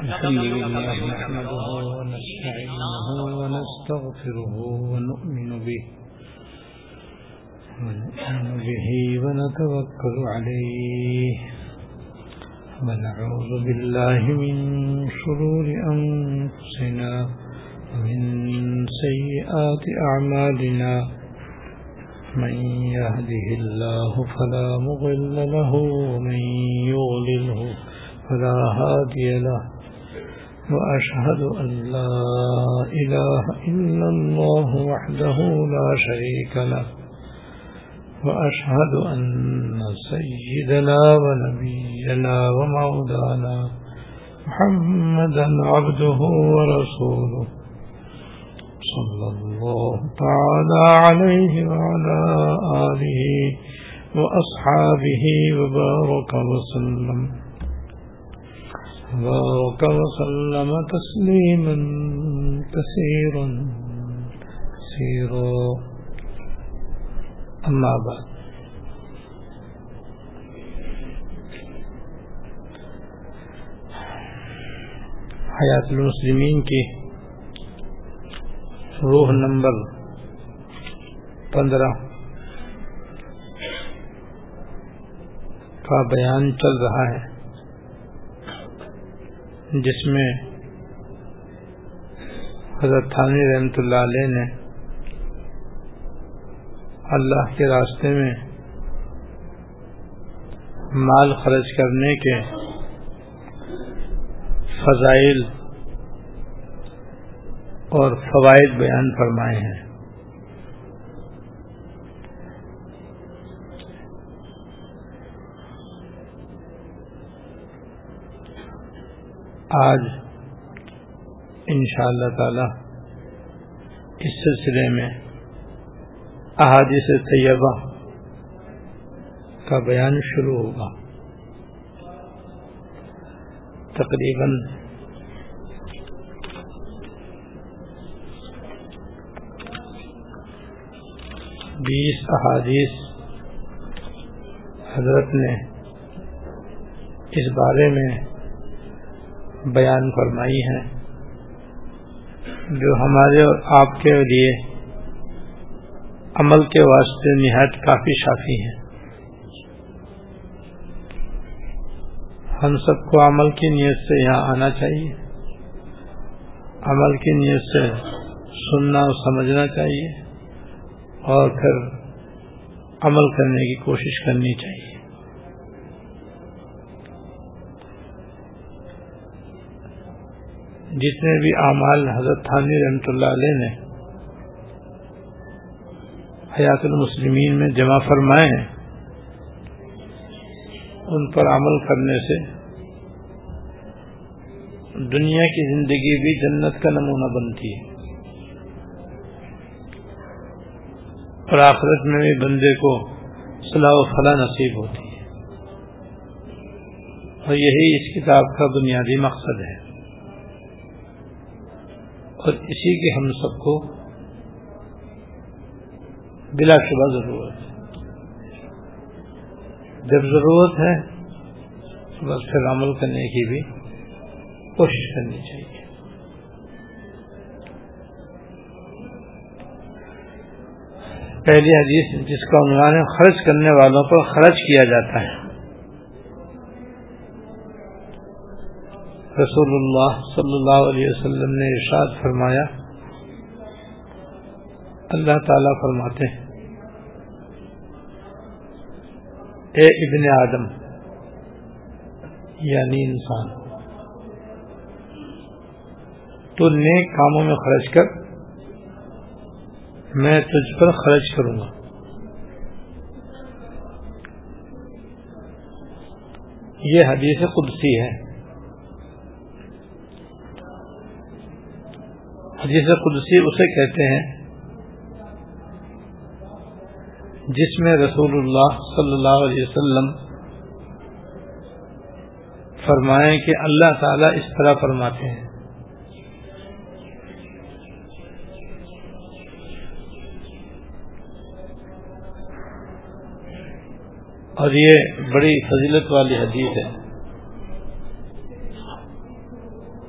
الحمد لله نحمده ونستعينه ونستغفره ونؤمن به ونؤمن به ونتوكل عليه ونعوذ بالله من شرور أنفسنا ومن سيئات أعمالنا من يهده الله فلا مضل له ومن يغلله فلا هادي له. وأشهد أن لا إله إلا الله وحده لا شريك له. وأشهد أن سيدنا ونبينا ومولانا محمدا عبده ورسوله. صلى الله الله تعالى عليه وعلى آله وأصحابه وبارك وسلم. بارك وسلم تسليما كثيرا. كثيرا. أما بعد. حیات المسلمین کی روح نمبر پندرہ کا بیان چل رہا ہے، جس میں حضرت تھانی رحمت اللہ علیہ نے اللہ کے راستے میں مال خرچ کرنے کے فضائل اور فوائد بیان فرمائے ہیں۔ آج ان شاء اللہ تعالی اس سلسلے میں احادیث طیبہ کا بیان شروع ہوگا۔ تقریباً بیس احادیث حضرت نے اس بارے میں بیان فرمائی ہیں، جو ہمارے اور آپ کے لیے عمل کے واسطے نہایت کافی شافی ہیں۔ ہم سب کو عمل کی نیت سے یہاں آنا چاہیے۔ عمل کی نیت سے سننا اور سمجھنا چاہیے۔ اور پھر عمل کرنے کی کوشش کرنی چاہیے۔ جتنے بھی اعمال حضرت تھانی رحمت اللہ علیہ نے حیات المسلمین میں جمع فرمائے ہیں، ان پر عمل کرنے سے دنیا کی زندگی بھی جنت کا نمونہ بنتی ہے۔ اور آخرت میں بھی بندے کو صلاح و فلاح نصیب ہوتی ہے۔ اور یہی اس کتاب کا بنیادی مقصد ہے۔ اور اسی کی ہم سب کو بلا شبہ ضرورت ہے۔ جب ضرورت ہے، بس پھر عمل کرنے کی بھی کوشش کرنی چاہیے۔ پہلی حدیث جس کا عنوان ہے، خرچ کرنے والوں پر خرچ کیا جاتا ہے۔ رسول اللہ صلی اللہ علیہ وسلم نے ارشاد فرمایا، اللہ تعالی فرماتے ہیں، اے ابن آدم یعنی انسان، تو نیک کاموں میں خرچ کر میں تجھ پر خرچ کروں گا۔ یہ حدیث قدسی ہے۔ حدیث قدسی اسے کہتے ہیں جس میں رسول اللہ صلی اللہ علیہ وسلم فرمائیں کہ اللہ تعالیٰ اس طرح فرماتے ہیں۔ اور یہ بڑی فضیلت والی حدیث ہے۔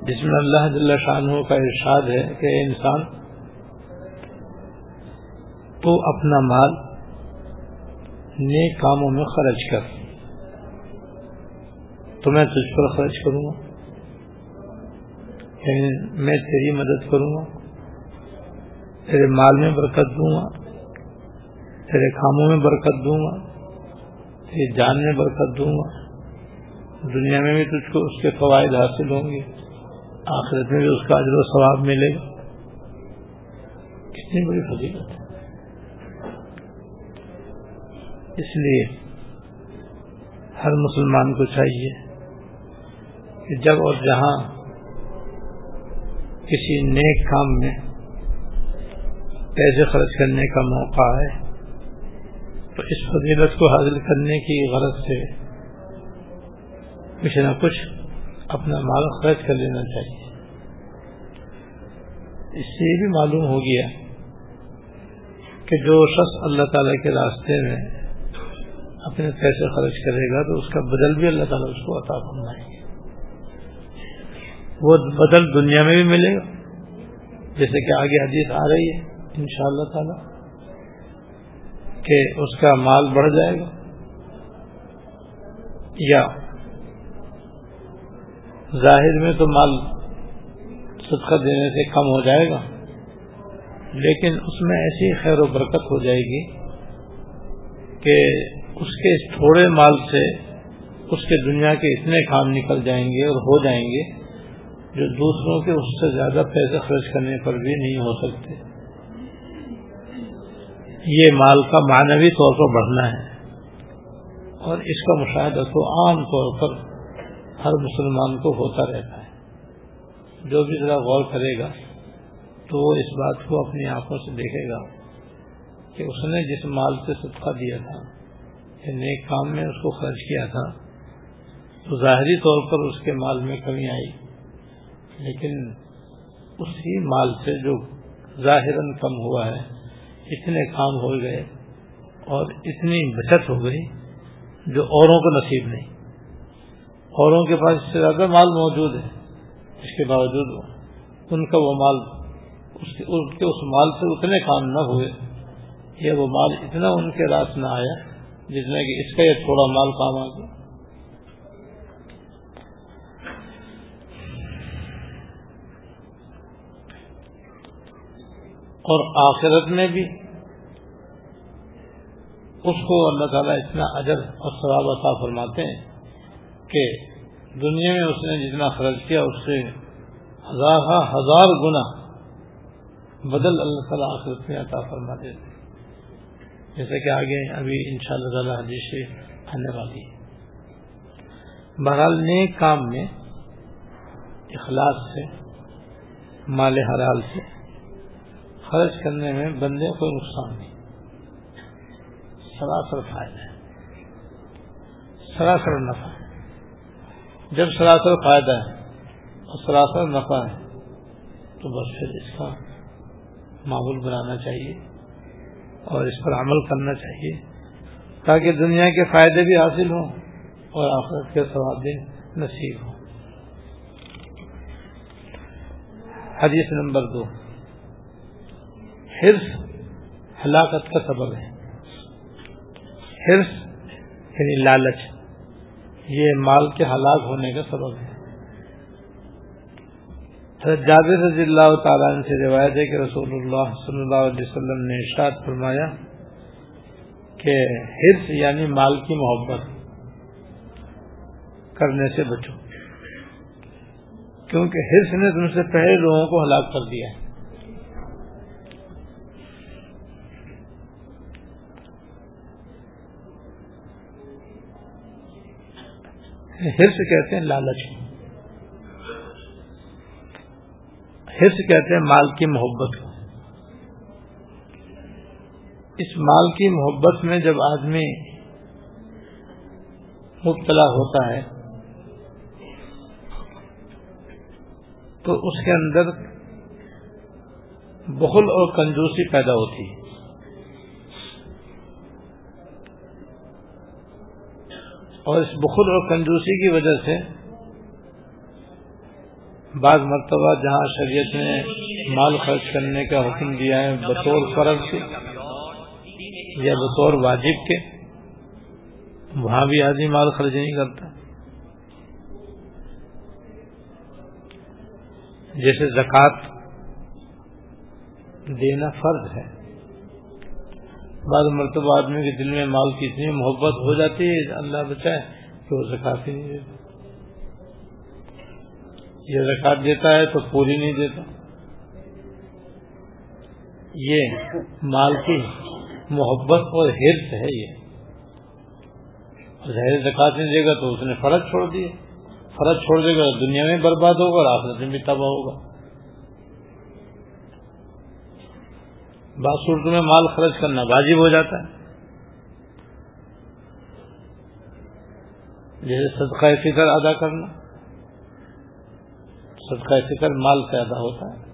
جس میں اللہ جل شاہ کا ارشاد ہے کہ انسان، تو اپنا مال نیک کاموں میں خرچ کر۔ تو میں تجھ پر خرچ کروں گا۔ یعنی میں تیری مدد کروں گا۔ تیرے مال میں برکت دوں گا۔ تیرے کاموں میں برکت دوں گا۔ تیری جان میں برکت دوں گا۔ دنیا میں بھی تجھ کو اس کے فوائد حاصل ہوں گے، آخرت میں بھی اس کا اجر و ثواب ملے گا۔ کتنی بڑی فضیلت ہے۔ اس لیے ہر مسلمان کو چاہیے کہ جب اور جہاں کسی نیک کام میں پیسے خرچ کرنے کا موقع ہے تو اس فضیلت کو حاصل کرنے کی غرض سے کچھ نہ کچھ اپنا مال خرچ کر لینا چاہیے۔ اس سے یہ بھی معلوم ہو گیا کہ جو شخص اللہ تعالی کے راستے میں اپنے پیسے خرچ کرے گا تو اس کا بدل بھی اللہ تعالیٰ اس کو عطا فرمائیں گے وہ بدل دنیا میں بھی ملے گا۔ جیسے کہ آگے حدیث آ رہی ہے ان شاء اللہ تعالی۔ کہ اس کا مال بڑھ جائے گا؟ یا ظاہر میں تو مال صدقہ دینے سے کم ہو جائے گا، لیکن اس میں ایسی خیر و برکت ہو جائے گی کہ اس کے تھوڑے مال سے اس کے دنیا کے اتنے کام نکل جائیں گے اور ہو جائیں گے جو دوسروں کے اس سے زیادہ پیسے خرچ کرنے پر بھی نہیں ہو سکتے۔ یہ مال کا معنوی طور پر بڑھنا ہے۔ اور اس کا مشاہدہ تو عام طور پر ہر مسلمان کو ہوتا رہتا ہے۔ جو بھی ذرا غور کرے گا تو وہ اس بات کو اپنی آنکھوں سے دیکھے گا کہ اس نے جس مال سے صدقہ دیا تھا کہ نیک کام میں اس کو خرچ کیا تھا، تو ظاہری طور پر اس کے مال میں کمی آئی۔ لیکن اسی مال سے جو ظاہر کم ہوا ہے اتنے کام ہو گئے اور اتنی بچت ہو گئی جو اوروں کو نصیب نہیں۔ اوروں کے پاس اس سے زیادہ مال موجود ہے، اس کے باوجود ان کا وہ مال، اس کے اس مال سے اتنے کام نہ ہوئے یا وہ مال اتنا ان کے راس نہ آیا جس میں کہ اس کا یہ تھوڑا مال کام آ گیا۔ اور آخرت میں بھی اس کو اللہ تعالیٰ اتنا اجر اور ثواب عطا فرماتے ہیں کہ دنیا میں اس نے جتنا خرچ کیا، اس سے ہزار ہزار گنا بدل اللہ تعالیٰ آخرت میں عطا فرما دیتے جیسے کہ آگے ابھی ان شاء اللہ تعالیٰ حدیث سے آنے والی ہے۔ بہرحال نیک کام میں اخلاص سے، مال حلال سے خرچ کرنے میں بندے کوئی نقصان نہیں۔ سراسر فائدہ ہے۔ سراسر نفع۔ جب سراسر فائدہ ہے اور سراسر نفع ہے، تو بس پھر اس کا معمول بنانا چاہیے اور اس پر عمل کرنا چاہیے تاکہ دنیا کے فائدے بھی حاصل ہوں اور آخرت کے ثواب بھی نصیب ہوں۔ حدیث نمبر دو۔ حرص ہلاکت کا سبب ہے۔ حرص یعنی لالچ، یہ مال کے ہلاک ہونے کا سبب ہے۔ جابر رضی اللہ تعالیٰ سے روایت ہے کہ رسول اللہ صلی اللہ علیہ وسلم نے ارشاد فرمایا کہ حرص یعنی مال کی محبت کرنے سے بچو، کیونکہ حرص نے تم سے پہلے لوگوں کو ہلاک کر دیا۔ ہے حرص کہتے ہیں لالچ حص کہتے ہیں مال کی محبت اس مال کی محبت میں جب آدمی مبتلا ہوتا ہے، تو اس کے اندر بخل اور کنجوسی پیدا ہوتی ہے۔ اور اس بخل اور کنجوسی کی وجہ سے بعض مرتبہ جہاں شریعت نے مال خرچ کرنے کا حکم دیا ہے بطور فرض کے یا بطور واجب کے، وہاں بھی آدمی مال خرچ نہیں کرتا۔ جیسے زکوٰۃ دینا فرض ہے۔ بعض مرتبہ آدمی کے دل میں مال کی اتنی محبت ہو جاتی ہے، اللہ بچائے کہ وہ زکات ہی نہیں دیتا۔ یہ زکات دیتا ہے تو پوری نہیں دیتا۔ یہ مال کی محبت اور حرص ہے یہ۔ ظاہر زکات نہیں دے گا تو اس نے فرض چھوڑ دیا۔ فرض چھوڑ دے گا دنیا میں برباد ہوگا اور آخرت میں بھی تباہ ہوگا۔ بعض صورتوں میں مال خرچ کرنا واجب ہو جاتا ہے۔ جیسے صدقہ فکر ادا کرنا۔ صدقہ فکر مال سے ادا ہوتا ہے۔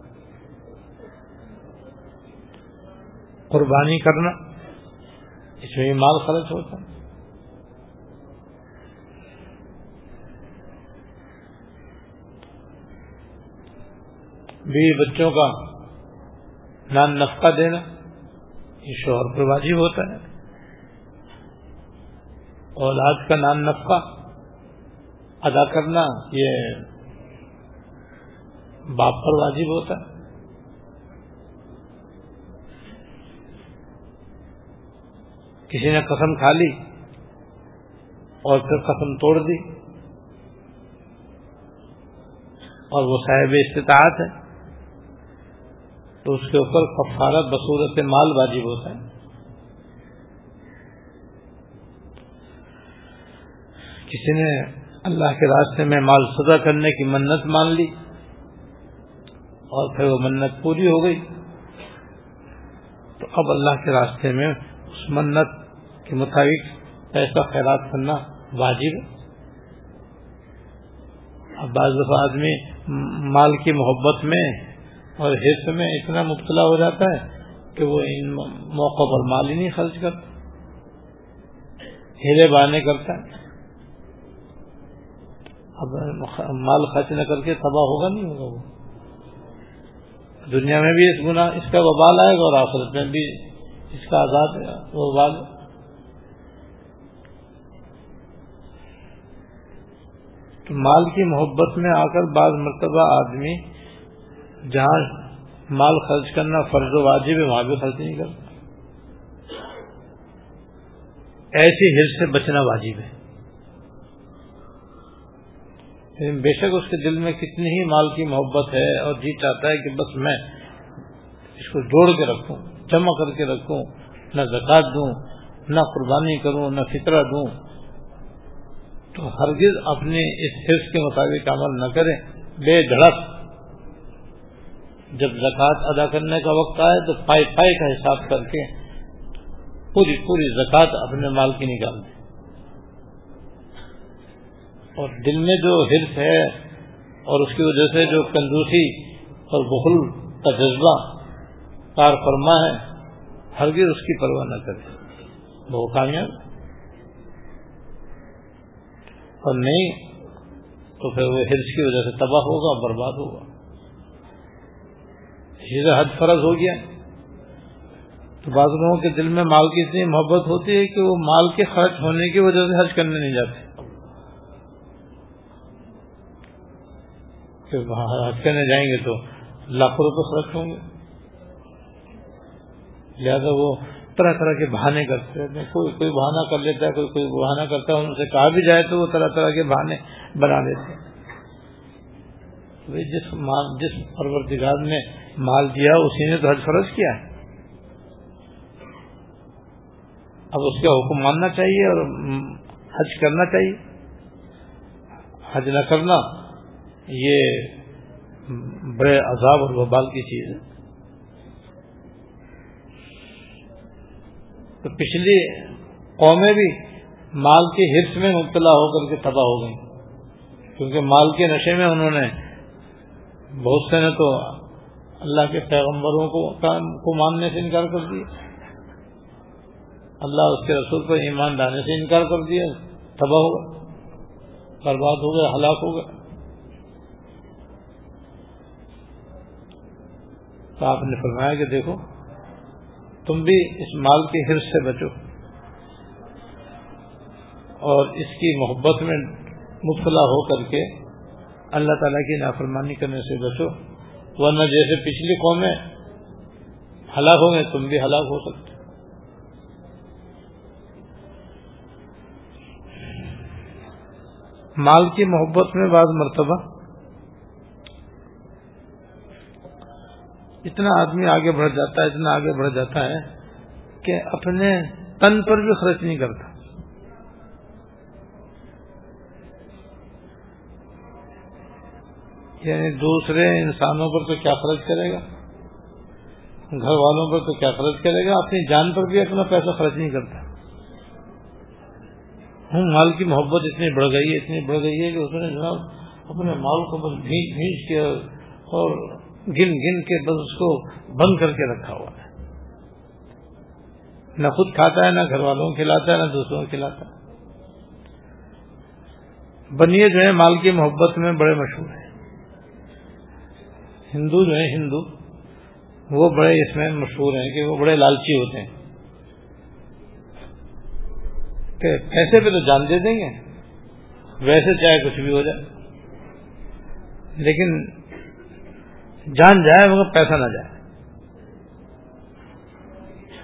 قربانی کرنا، اس میں بھی مال خرچ ہوتا ہے۔ بھی بچوں کا نان نفقہ دینا، یہ شوہر پر واجب ہوتا ہے۔ اولاد کا نان نفقہ ادا کرنا، یہ باپ پر واجب ہوتا ہے۔ کسی نے قسم کھا لی اور پھر قسم توڑ دی اور وہ صاحب استطاعت ہے۔ تو اس کے اوپر کفارت بصورت مال واجب ہوتا ہے۔ کسی نے اللہ کے راستے میں مال سزا کرنے کی منت مان لی اور پھر وہ منت پوری ہو گئی، تو اب اللہ کے راستے میں اس منت کے مطابق پیسہ خیرات کرنا واجب اب بعض دفعہ آدمی مال کی محبت میں اور حص میں اتنا مبتلا ہو جاتا ہے کہ وہ ان موقع پر مال ہی نہیں خرچ کرتا ہیرے بہانے کرتا ہے۔ اب مال خرچ نہ کر کے تباہ ہوگا نہیں ہوگا وہ۔ دنیا میں بھی اس گنا اس کا وبال آئے گا اور آخرت میں بھی اس کا آزاد وبال۔ تو مال کی محبت میں آ کر بعض مرتبہ آدمی جہاں مال خرچ کرنا فرض و واجب ہے، وہاں بھی خرچ نہیں کرتا ایسی ہر سے بچنا واجب ہے۔ بے شک اس کے دل میں کتنی ہی مال کی محبت ہے اور جی چاہتا ہے کہ بس میں اس کو جوڑ کے رکھوں، جمع کر کے رکھوں، نہ زکات دوں، نہ قربانی کروں، نہ فطرہ دوں، تو ہرگز اپنے اس حص کے مطابق عمل نہ کریں۔ بے دھڑک۔ جب زکوٰۃ ادا کرنے کا وقت آئے تو پائے پائے کا حساب کر کے پوری پوری زکوٰۃ اپنے مال کی نکال دیں اور دل میں جو حرص ہے اور اس کی وجہ سے جو کنجوسی اور بخل کا جذبہ کار فرما ہے، ہرگز اس کی پرواہ نہ کرے۔ وہ کامیاب۔ اور نہیں تو پھر وہ حرص کی وجہ سے تباہ ہوگا، برباد ہوگا۔ سے حج فرض ہو گیا۔ تو بعض لوگوں کے دل میں مال کی اتنی محبت ہوتی ہے کہ وہ مال کے خرچ ہونے کی وجہ سے حج کرنے نہیں جاتے۔ کہ وہاں حج کرنے جائیں گے تو لاکھوں روپے خرچ ہوں گے۔ لہٰذا وہ طرح طرح کے بہانے کرتے رہتے ہیں۔ کوئی کوئی بہانا کر لیتا ہے، کوئی کوئی بہانا کرتا ہے، ان سے کہا بھی جائے تو وہ طرح طرح کے بہانے بنا لیتے ہیں۔ جس مال، جس پرورتگار نے مال دیا، اسی نے تو حج فرض کیا ہے۔ اب اس کا حکم ماننا چاہیے اور حج کرنا چاہیے۔ حج نہ کرنا یہ بڑے عذاب اور وبال کی چیز ہے۔ تو پچھلی قومیں بھی مال کے حص میں مبتلا ہو کر کے تباہ ہو گئی کیونکہ مال کے نشے میں انہوں نے بہت سے نے تو اللہ کے پیغمبروں کو ماننے سے انکار کر دیا اللہ اس کے رسول پر ایمان لانے سے انکار کر دیا تباہ ہوگا برباد ہو گیا ہلاک ہو گیا تو آپ نے فرمایا کہ دیکھو، تم بھی اس مال کے حرص سے بچو۔ اور اس کی محبت میں مبتلا ہو کر کے اللہ تعالیٰ کی نافرمانی کرنے سے بچو، ورنہ جیسے پچھلی قومیں ہلاک ہوں گے، تم بھی ہلاک ہو سکتے۔ مال کی محبت میں بعض مرتبہ اتنا آدمی آگے بڑھ جاتا ہے، اتنا آگے بڑھ جاتا ہے کہ اپنے تن پر بھی خرچ نہیں کرتا۔ یعنی دوسرے انسانوں پر تو کیا خرچ کرے گا؟ گھر والوں پر تو کیا خرچ کرے گا؟ اپنی جان پر بھی اپنا پیسہ خرچ نہیں کرتا۔ ہوں، مال کی محبت اتنی بڑھ گئی ہے، اتنی بڑھ گئی ہے کہ اس نے جناب اپنے مال کو بس بھیج بھیج کے اور گن گن کے بس اس کو بند کر کے رکھا ہوا ہے۔ نہ خود کھاتا ہے، نہ گھر والوں کو کھلاتا ہے، نہ دوسروں کو کھلاتا ہے۔ بنیے جو ہے، مال کی محبت میں بڑے مشہور ہیں۔ ہندو جو ہیں، ہندو، وہ بڑے اس میں مشہور ہیں کہ وہ بڑے لالچی ہوتے ہیں۔ کہ پیسے پہ تو جان دے دیں گے، ویسے چاہے کچھ بھی ہو جائے۔ لیکن جان جائے مگر پیسہ نہ جائے۔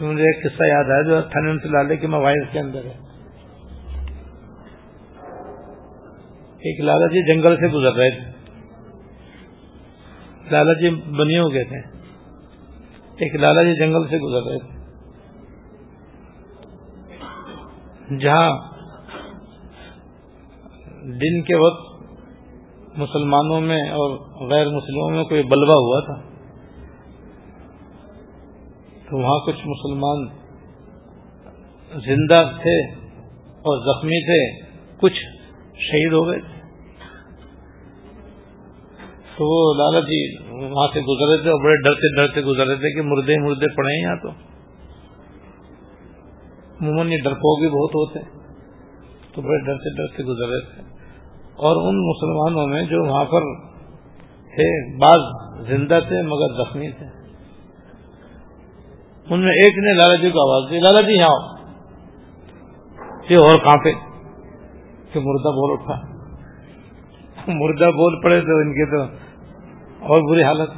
مجھے ایک قصہ یاد ہے جو تھن لالے کے موبائل کے اندر ہے۔ ایک لالا جی جنگل سے گزر رہے تھے۔ لالا جی بنی ہو گئے تھے۔ ایک لالا جی جنگل سے گزر رہے تھے۔ جہاں دن کے وقت مسلمانوں میں اور غیر مسلموں میں کوئی بلوا ہوا تھا۔ تو وہاں کچھ مسلمان زندہ تھے اور زخمی تھے۔ کچھ شہید ہو گئے۔ تھے تو وہ لالا جی وہاں سے گزرے تھے اور بڑے ڈرتے ڈرتے گزرے تھے کہ مردے مردے پڑے یہاں تو۔ عموماً یہ ڈرپوگ بھی بہت ہوتے تو بڑے ڈرتے ڈرتے گزرے تھے۔ اور ان مسلمانوں میں جو وہاں پر تھے، بعض زندہ تھے مگر زخمی تھے۔ ان میں ایک نے لالا جی کو آواز دی، لالا جی یہاں یہ اور کہاں پہ؟ کہ مردہ بول اٹھا۔ مردہ بول پڑے تو ان کے تو اور بری حالت۔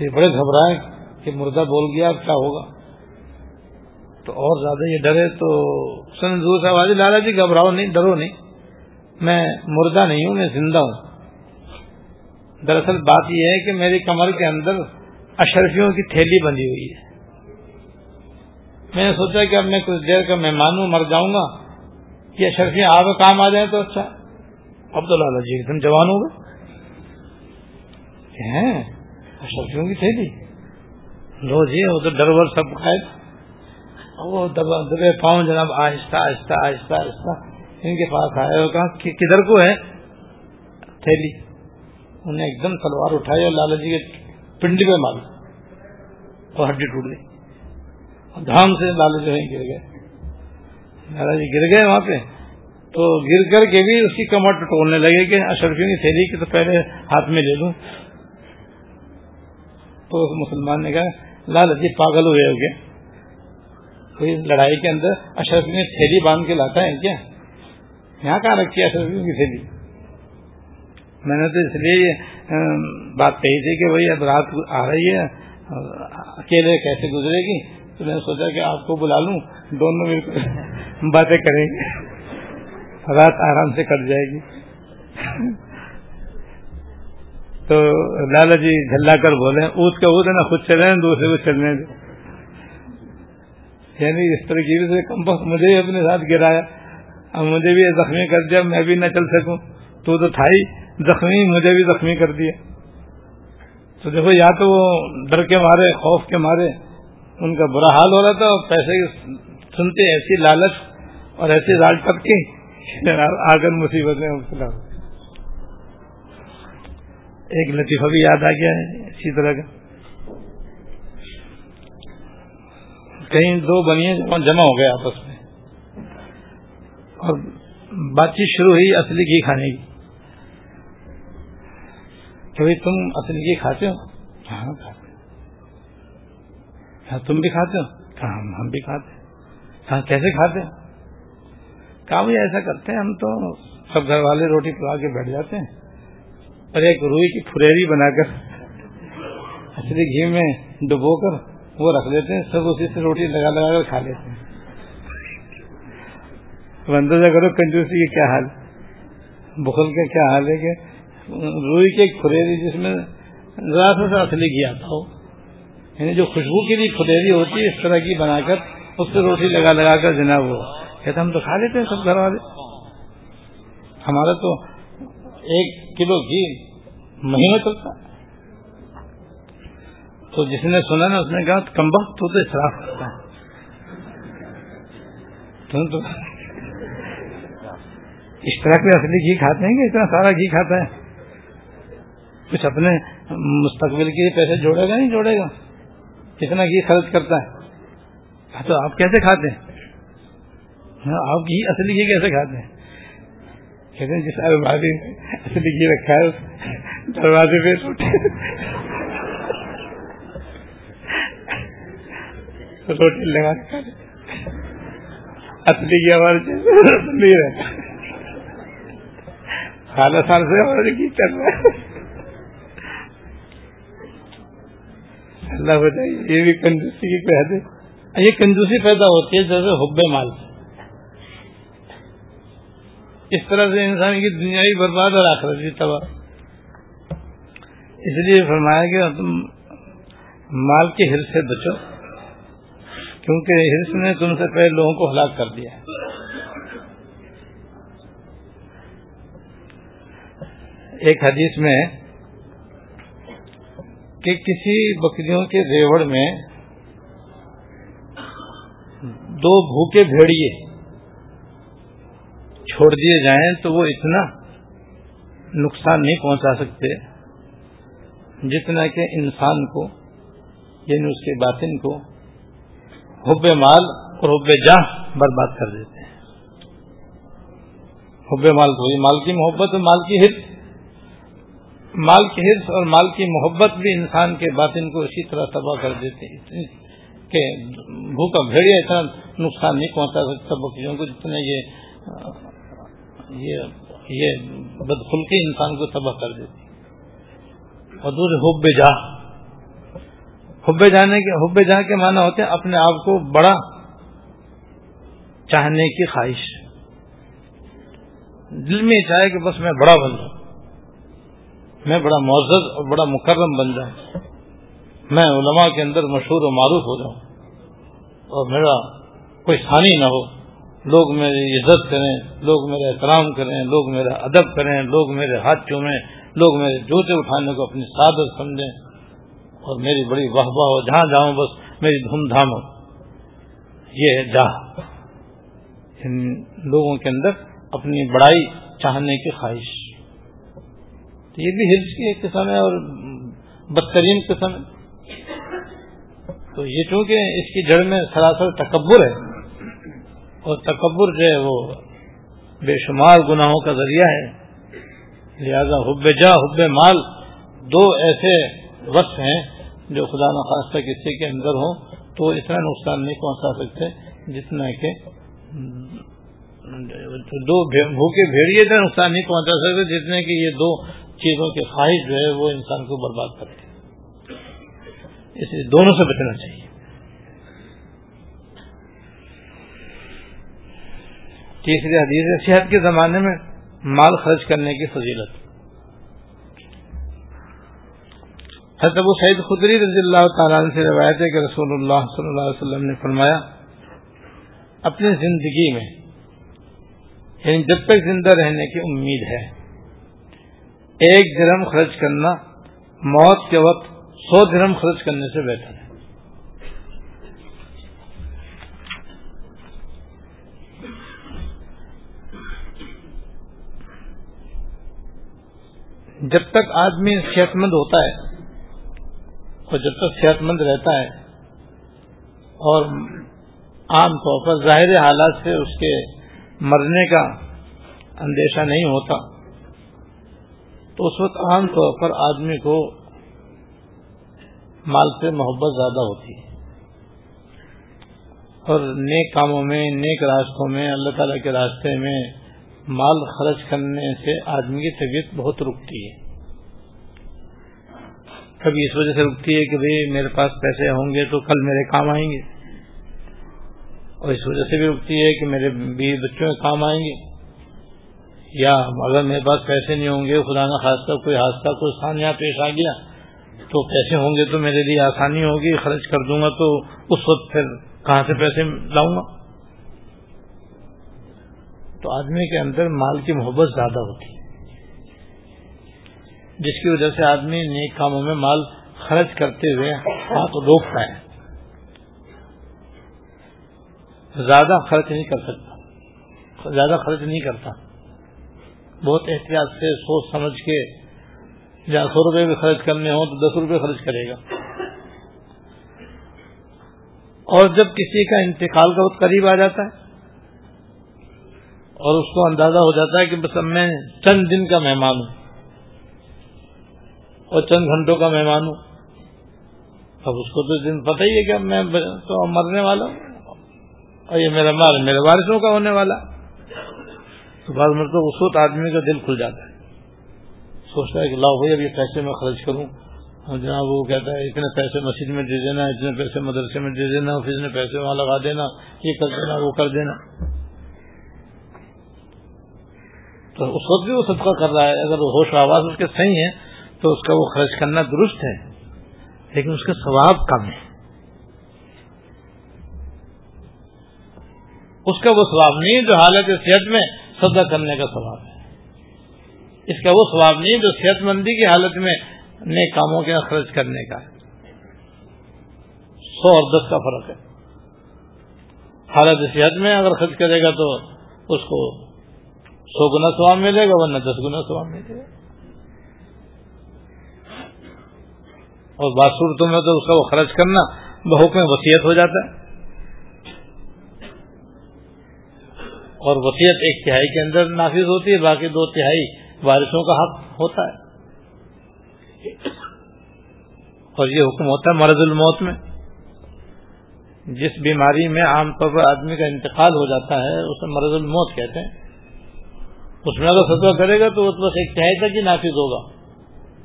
یہ بڑے گھبرائے کہ مردہ بول گیا، اب کیا ہوگا؟ تو اور زیادہ یہ ڈرے تو سن دوسرا آواز لالا جی گھبراؤ نہیں، ڈرو نہیں۔ میں مردہ نہیں ہوں، میں زندہ ہوں۔ دراصل بات یہ ہے کہ میری کمر کے اندر اشرفیوں کی تھیلی بندھی ہوئی ہے۔ میں نے سوچا کہ اب میں کچھ دیر کا مہمان ہوں، مر جاؤں گا۔ یہ اشرفیاں آپ کام آ جائیں تو اچھا۔ اب تو لالا جی ایک دم جوان ہوگا اشرفیوں کی تھیلی۔ لو جی وہ تو ڈرور سب کھائے۔ وہ دبے پاؤں جناب، آہستہ آہستہ آہستہ آہستہ۔ ان کے پاس آئے اور کہا کدھر کو ہے؟ تھیلی۔ انہیں ایک دم تلوار اٹھائی اور لالا جی کے پنڈی پہ ماری اور ہڈی ٹوٹ گئی۔ دھام سے لالا جی وہیں گر گئے لالا جی گر گئے وہاں پہ؟ تو گر کر کے بھی اس کی کمر ٹوڑنے لگے کہ اشرفیوں کی تھیلی کی تو پہلے ہاتھ میں لے لوں۔ تو اس مسلمان نے کہا لالا جی پاگل ہوئے ہو گئے۔ کوئی لڑائی کے اندر اشرف میں تھیلی باندھ کے لاتا ہے کیا؟ یہاں کہاں رکھی ہے اشرف کی تھیلی؟ میں نے تو اس لیے بات کہی تھی کہ بھائی اب رات آ رہی ہے، اکیلے کیسے گزرے گی؟ تو میں نے سوچا کہ آپ کو بلا لوں، دونوں مل کر باتیں کریں گے۔ رات آرام سے کٹ جائے گی۔ تو لالا جی جھلا کر بولے اونٹ کا اونٹ ہے نا، خود چلے دوسرے کو چلنے دیں۔ یعنی اس طرح سے کم وقت مجھے بھی اپنے ساتھ گرایا۔ اب مجھے بھی زخمی کر دیا، میں بھی نہ چل سکوں۔ تو تو تھا ہی، زخمی، مجھے بھی زخمی کر دیا۔ تو دیکھو، یا تو وہ ڈر کے مارے، خوف کے مارے۔ ان کا برا حال ہو رہا تھا، اور پیسے سنتے ایسی لالچ اور ایسی لال ٹپ کی۔ آگر مصیبت میں مبتلا ہو ایک لطیفہ بھی یاد آ گیا ہے، اسی طرح کا۔ کہیں دو بنیے جمع ہو گئے آپس میں۔ اور بات چیت شروع ہوئی اصلی گھی کھانے کی۔ کہ بھائی تم اصلی گھی کھاتے ہو؟ ہاں کھاتے۔ کیا تم بھی کھاتے ہو؟ کہاں ہم بھی کھاتے۔ کہاں کیسے کھاتے؟ ہیں کہا بھائی ایسا کرتے ہیں، ہم تو سب گھر والے روٹی پلا کے بیٹھ جاتے ہیں۔ اور ایک روئی کی پھریری بنا کر اصلی گھی میں ڈبو کر وہ رکھ لیتے ہیں، سب اسی سے روٹی لگا لگا کر کھا لیتے ہیں۔ اندازہ کرو کنجوسی کا کیا حال، بخل کا کیا حال ہے کہ روئی کی ایک پھریری جس میں ذرا سا اصلی گھی آتا ہو۔ یعنی جو خوشبو کی بھی پھریری ہوتی ہے، اس طرح کی بنا کر اس سے روٹی لگا لگا کر جناب وہ کہتے ہم تو کھا لیتے ہیں سب گھر والے۔ ہمارا تو ایک کلو گھی مہینہ چلتا۔ تو جس نے سنا نا، اس نے کہا کمبخ تو تو اصراف کرتا ہے۔ تو اس طرح کے اصلی گھی کھاتے ہیں کہ اتنا سارا گھی کھاتا ہے۔ کچھ اپنے مستقبل کے پیسے جوڑے گا، نہیں جوڑے گا۔ کتنا گھی خرچ کرتا ہے۔ تو آپ کیسے کھاتے ہیں؟ ہاں، آپ گھی اصلی گھی کیسے کھاتے ہیں؟ کہتے ہیں، جس الماری میں اصلی گھی رکھا ہے، دروازے پہ روٹی لگا اصلی گھی ہمارے نہیں رہتا سال سال سے ہمارے گھی چل رہا ہے۔ اللہ بتائیے یہ بھی کنجوسی کی کہتے یہ کنجوسی پیدا ہوتی ہے جیسے حب مال سے۔ اس طرح سے انسان کی دنیا بھی برباد اور آخرت بھی تباہ۔ اس لیے فرمایا کہ تم مال کے ہرس سے بچو، کیونکہ ہرس نے تم سے پہلے لوگوں کو ہلاک کر دیا۔ ایک حدیث میں کہ کسی بکریوں کے ریوڑ میں دو بھوکے بھیڑیے چھوڑ دیے جائیں تو وہ اتنا نقصان نہیں پہنچا سکتے جتنا کہ انسان کو یعنی اس کے باطن کو حب مال اور حب جاہ برباد کر دیتے ہیں۔ حب مال تو مال کی محبت اور مال کی حرص۔ مال کی حرص اور مال کی محبت بھی انسان کے باطن کو اسی طرح تباہ کر دیتے کہ بھوکا بھیڑیا اتنا نقصان نہیں پہنچا سکتا بکریوں کو جتنے یہ یہ یہ بدخلقی انسان کو تباہ کر دیتی۔ اور دوسرے حب جا حب جانے کے حب جا کے معنی ہوتے ہیں اپنے آپ کو بڑا چاہنے کی خواہش۔ دل میں چاہے کہ بس میں بڑا بن جاؤں۔ میں بڑا معزز اور بڑا مکرم بن جاؤں۔ میں علماء کے اندر مشہور و معروف ہو جاؤں۔ اور میرا کوئی ثانی نہ ہو۔ لوگ میری عزت کریں، لوگ میرا احترام کریں، لوگ میرا ادب کریں، لوگ میرے ہاتھ چومیں، لوگ میرے جوتے اٹھانے کو اپنی سعادت سمجھیں اور میری بڑی واہ واہ ہو، جہاں جاؤں بس میری دھوم دھام ہو۔ یہ ہے جاہ۔ ان لوگوں کے اندر اپنی بڑائی چاہنے کی خواہش۔ تو یہ بھی ہلس کی ایک قسم ہے اور بدترین قسم ہے۔ تو یہ چونکہ اس کی جڑ میں سراسر تکبر ہے اور تکبر جو ہے وہ بے شمار گناہوں کا ذریعہ ہے۔ لہذا حب جا، حب مال دو ایسے وقت ہیں جو خدا نخواستہ کسی کے اندر ہوں تو اتنا نقصان نہیں پہنچا سکتے جتنا کہ دو بھوکے بھیڑیے اتنا نقصان نہیں پہنچا سکتے جتنے کہ یہ دو چیزوں کی خواہش جو ہے وہ انسان کو برباد کرتی اس لیے دونوں سے بچنا چاہیے۔ تیسری حدیث ہے، صحت کے زمانے میں مال خرچ کرنے کی فضیلت۔ حضرت ابو سعید خدری رضی اللہ تعالیٰ سے روایت ہے کہ رسول اللہ صلی اللہ علیہ وسلم نے فرمایا، اپنی زندگی میں یعنی جب تک زندہ رہنے کی امید ہے، ایک درم خرچ کرنا، موت کے وقت سو درم خرچ کرنے سے بہتر ہے۔ جب تک آدمی صحت مند ہوتا ہے اور جب تک صحت مند رہتا ہے اور عام طور پر ظاہر حالات سے اس کے مرنے کا اندیشہ نہیں ہوتا، تو اس وقت عام طور پر آدمی کو مال سے محبت زیادہ ہوتی ہے۔ اور نیک کاموں میں، نیک راستوں میں، اللہ تعالی کے راستے میں مال خرچ کرنے سے آدمی کی طبیعت بہت رکتی ہے۔ کبھی اس وجہ سے رکتی ہے کہ بھئی میرے پاس پیسے ہوں گے تو کل میرے کام آئیں گے۔ اور اس وجہ سے بھی رکتی ہے کہ میرے بیوی بچوں کے کام آئیں گے۔ یا اگر میرے پاس پیسے نہیں ہوں گے، خدا نہ خاص کوئی حادثہ، کوئی سانیہ پیش آ گیا تو پیسے ہوں گے تو میرے لیے آسانی ہوگی، خرچ کر دوں گا تو اس وقت پھر کہاں سے پیسے لاؤں گا؟ تو آدمی کے اندر مال کی محبت زیادہ ہوتی ہے۔ جس کی وجہ سے آدمی نیک کاموں میں مال خرچ کرتے ہوئے ہاتھ روکتا ہے۔ زیادہ خرچ نہیں کر سکتا۔ زیادہ خرچ نہیں کرتا۔ بہت احتیاط سے سوچ سمجھ کے جہاں سو روپے بھی خرچ کرنے ہوں تو دس روپے خرچ کرے گا۔ اور جب کسی کا انتقال کا وقت قریب آ جاتا ہے اور اس کو اندازہ ہو جاتا ہے کہ بس اب میں چند دن کا مہمان ہوں اور چند گھنٹوں کا مہمان ہوں۔ اب اس کو تو دن پتہ ہی ہے کہ میں تو مرنے والا ہوں اور یہ میرا مال میرے وارثوں کا ہونے والا۔ تو بعض مطلب اس وقت آدمی کا دل کھل جاتا ہے۔ سوچتا ہے کہ لاؤ بھائی اب یہ پیسے میں خرچ کروں۔ جناب وہ کہتا ہے اتنے پیسے مسجد میں دے دینا، اتنے پیسے مدرسے میں دے دینا، آفس میں پیسے وہاں لگا دینا، یہ کر دینا، وہ کر دینا۔ تو اس وقت بھی وہ صدقہ کر رہا ہے۔ اگر ہوش آواز اس کے صحیح ہے تو اس کا وہ خرچ کرنا درست ہے۔ لیکن اس کا ثواب کم ہے اس کا وہ ثواب نہیں جو حالت صحت میں صدقہ کرنے کا ثواب ہے۔ اس کا وہ ثواب نہیں جو صحت مندی کی حالت میں نئے کاموں کے خرچ کرنے کا۔ ہے سو اور دس کا فرق ہے۔ حالت صحت میں اگر خرچ کرے گا تو اس کو سو گنا ثواب ملے گا ورنہ دس گنا ثواب ملے گا۔ اور باسورتوں میں تو اس کا وہ خرچ کرنا بحکم وسیعت ہو جاتا ہے۔ اور وسیعت ایک تہائی کے اندر نافذ ہوتی ہے، باقی دو تہائی بارشوں کا حق ہوتا ہے۔ اور یہ حکم ہوتا ہے مرض الموت میں۔ جس بیماری میں عام طور پر آدمی کا انتقال ہو جاتا ہے، اسے مرض الموت کہتے ہیں۔ اس میں اگر ستوہ کرے گا تو بس ایک تہائی تک ہی نافذ ہوگا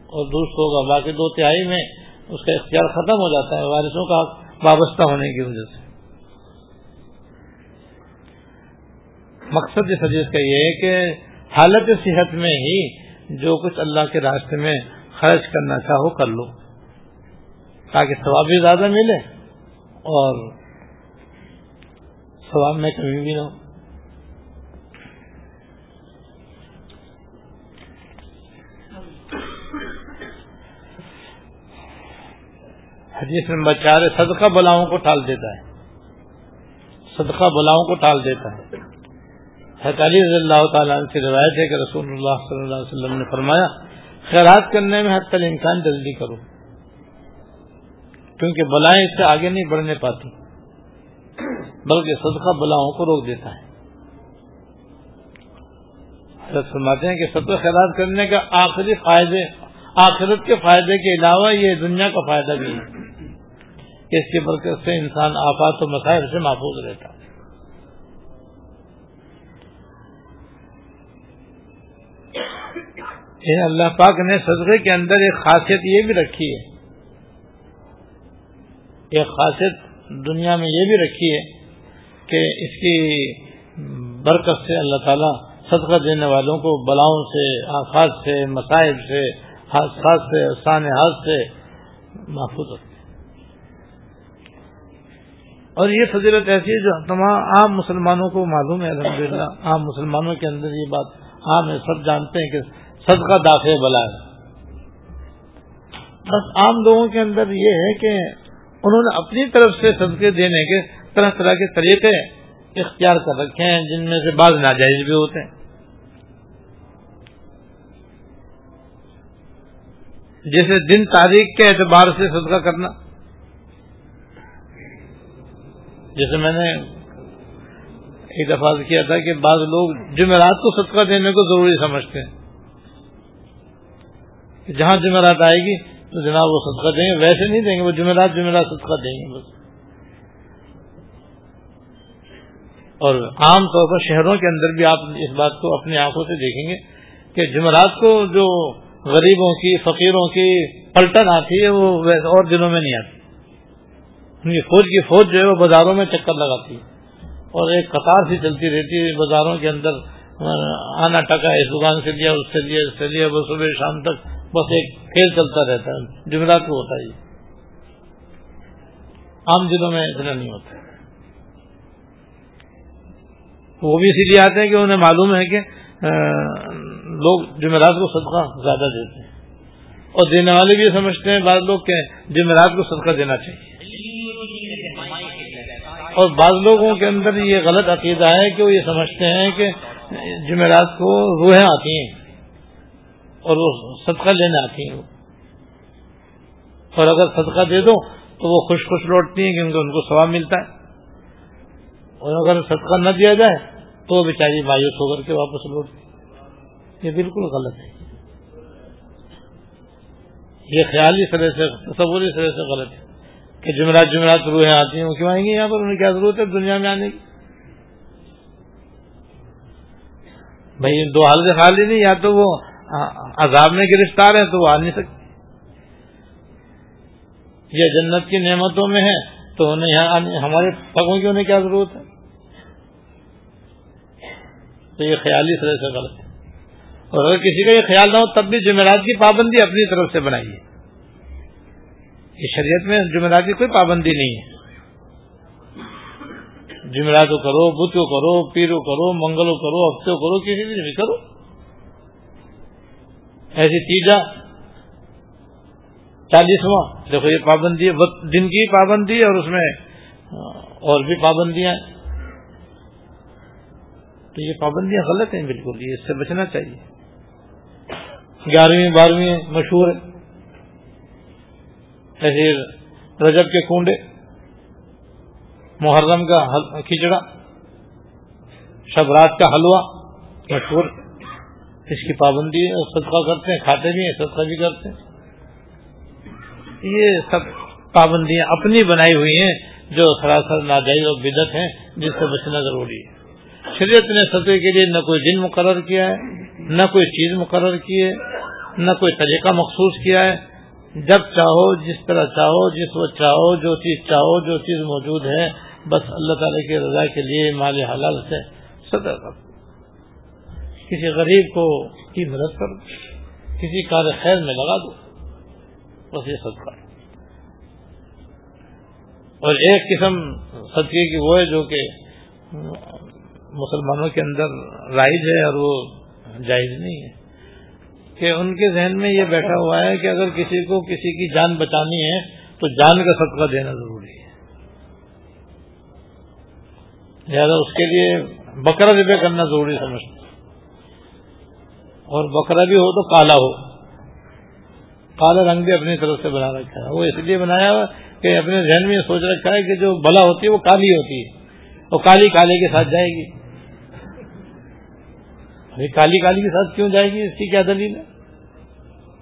اور درست ہوگا۔ باقی دو تہائی میں اس کا اختیار ختم ہو جاتا ہے، وارثوں کا وابستہ ہونے کی وجہ سے۔ مقصد اس حدیث کا یہ ہے کہ حالت صحت میں ہی جو کچھ اللہ کے راستے میں خرچ کرنا چاہو کر لو، تاکہ ثواب بھی زیادہ ملے اور ثواب میں کمی بھی نہ ہو۔ حدیث نمبر چار صدقہ بلاؤں کو ٹال دیتا ہے۔ صدقہ بلاؤں کو ٹال دیتا ہے۔ علی رضی اللہ تعالیٰ سے روایت ہے کہ رسول اللہ صلی اللہ علیہ وسلم نے فرمایا، خیرات کرنے میں حد تک جلدی کرو، کیونکہ بلائیں اس سے آگے نہیں بڑھنے پاتی، بلکہ صدقہ بلاؤں کو روک دیتا ہے۔ حضرت فرماتے ہیں کہ صدقہ خیرات کرنے کا آخری فائدے، آخرت کے فائدے کے علاوہ یہ دنیا کا فائدہ بھی ہے۔ اس کی برکت سے انسان آفات و مسائل سے محفوظ رہتا ہے۔ اللہ پاک نے صدقے کے اندر ایک خاصیت یہ بھی رکھی ہے۔ ایک خاصیت دنیا میں یہ بھی رکھی ہے کہ اس کی برکت سے اللہ تعالیٰ صدقہ دینے والوں کو بلاؤں سے، آفات سے مصائب سے، حادثات سے سان حادث سے محفوظ رکھتے اور یہ فضیلت ایسی ہے جو تمام عام مسلمانوں کو معلوم ہے، الحمدللہ، عام مسلمانوں کے اندر یہ بات عام ہے، سب جانتے ہیں کہ صدقہ داخل بلا ہے۔ بس عام لوگوں کے اندر یہ ہے کہ انہوں نے اپنی طرف سے صدقے دینے کے طرح طرح کے طریقے اختیار کر رکھے ہیں، جن میں سے بعض ناجائز بھی ہوتے ہیں۔ جیسے دن تاریخ کے اعتبار سے صدقہ کرنا۔ جیسے میں نے ایک دفعہ کیا تھا کہ بعض لوگ جمعرات کو صدقہ دینے کو ضروری سمجھتے ہیں۔ جہاں جمعرات آئے گی تو جناب وہ صدقہ دیں گے، ویسے نہیں دیں گے، وہ جمعرات جمعرات صدقہ دیں گے بس۔ اور عام طور پر شہروں کے اندر بھی آپ اس بات کو اپنی آنکھوں سے دیکھیں گے کہ جمعرات کو جو غریبوں کی، فقیروں کی پلٹن آتی ہے، وہ اور دنوں میں نہیں آتی۔ ان کی فوج کی فوج جو ہے وہ بازاروں میں چکر لگاتی ہے۔ اور ایک قطار سی چلتی رہتی ہے، بازاروں کے اندر، آنا ٹکا اس دکان سے لیا، اس سے لیا، اس سے لیا، وہ صبح شام تک بس ایک کھیل چلتا رہتا ہے۔ جمعرات کو ہوتا ہے عام دنوں میں اتنا نہیں ہوتا۔ وہ بھی اسی لیے آتے ہیں کہ انہیں معلوم ہے کہ لوگ جمعرات کو صدقہ زیادہ دیتے ہیں۔ اور دینے والے بھی سمجھتے ہیں، بعض لوگ کہ جمعرات کو صدقہ دینا چاہیے۔ اور بعض لوگوں کے اندر یہ غلط عقیدہ ہے کہ وہ یہ سمجھتے ہیں کہ جمعرات کو روحیں آتی ہیں اور وہ صدقہ لینے آتی ہیں اور اگر صدقہ دے دو تو وہ خوش خوش لوٹتی ہیں کیونکہ ان کو ثواب ملتا ہے۔ اور اگر صدقہ نہ دیا جائے تو بیچاری مایوس ہو کر کے واپس لوٹتی یہ بالکل غلط ہے۔ یہ خیالی سرے سے تصوری سرے سے غلط ہے۔ کہ جمعرات جمعرات روحیں آتی ہیں وہ کیوں آئیں گی یہاں پر انہیں کیا ضرورت ہے دنیا میں آنے کی؟ بھائی دو حالت خالی نہیں، یا تو وہ عذاب میں گرفتار ہیں تو وہ آ نہیں سکتے یہ جنت کی نعمتوں میں ہے تو انہیں یہاں ہمارے پگوں کی انہیں کیا ضرورت ہے؟ تو یہ خیالی طرح سے غلط ہے۔ اور اگر کسی کا یہ خیال نہ ہو، تب بھی جمعرات کی پابندی اپنی طرف سے بنائیے۔ یہ شریعت میں جمعرات کی کوئی پابندی نہیں ہے۔ جمعرات کو کرو بدھ کو کرو پیر کو کرو منگل کو کرو ہفتے کرو، کسی بھی کرو۔ ایسی تیجا چالیسواں، دیکھو یہ پابندی ہے دن کی پابندی اور اس میں اور بھی پابندیاں تو یہ پابندیاں غلط ہیں بالکل، یہ اس سے بچنا چاہیے۔ گیارہویں، بارہویں مشہور ہے۔ ایسے رجب کے کنڈے محرم کا کھچڑا شبرات کا حلوہ مشہور اس کی پابندی ہے، صدقہ کرتے ہیں، کھاتے بھی ہیں، صدقہ بھی کرتے ہیں۔ یہ سب پابندیاں اپنی بنائی ہوئی ہیں جو سراسر ناجائز اور بدت ہیں، جس سے بچنا ضروری ہے۔ شریعت نے سطح کے لیے نہ کوئی دن مقرر کیا ہے، نہ کوئی چیز مقرر کی ہے، نہ کوئی طریقہ مخصوص کیا ہے۔ جب چاہو، جس طرح چاہو، جس وقت چاہو، جو چیز چاہو، جو چیز موجود ہے، بس اللہ تعالی کی رضا کے لیے مال حلال سے صدر کر کسی غریب کو کی مدد کر کسی کار خیر میں لگا دو، بس یہ صدقہ۔ اور ایک قسم صدقے کی وہ ہے جو کہ مسلمانوں کے اندر رائج ہے اور وہ جائز نہیں ہے۔ کہ ان کے ذہن میں یہ بیٹھا ہوا ہے کہ اگر کسی کو کسی کی جان بچانی ہے تو جان کا صدقہ دینا ضروری ہے۔ لہٰذا اس کے لیے بکرا ذبح کرنا ضروری سمجھتا اور بکرا بھی ہو تو کالا ہو۔ کالا رنگ بھی اپنی طرف سے بنا رکھا ہے۔ وہ اس لیے بنایا ہوا کہ اپنے ذہن میں سوچ رکھا ہے کہ جو بلا ہوتی ہے وہ کالی ہوتی ہے۔ وہ کالی کالے کے ساتھ جائے گی۔ کالی کالی کے ساتھ کیوں جائے گی؟ اس کی کیا دلیل ہے؟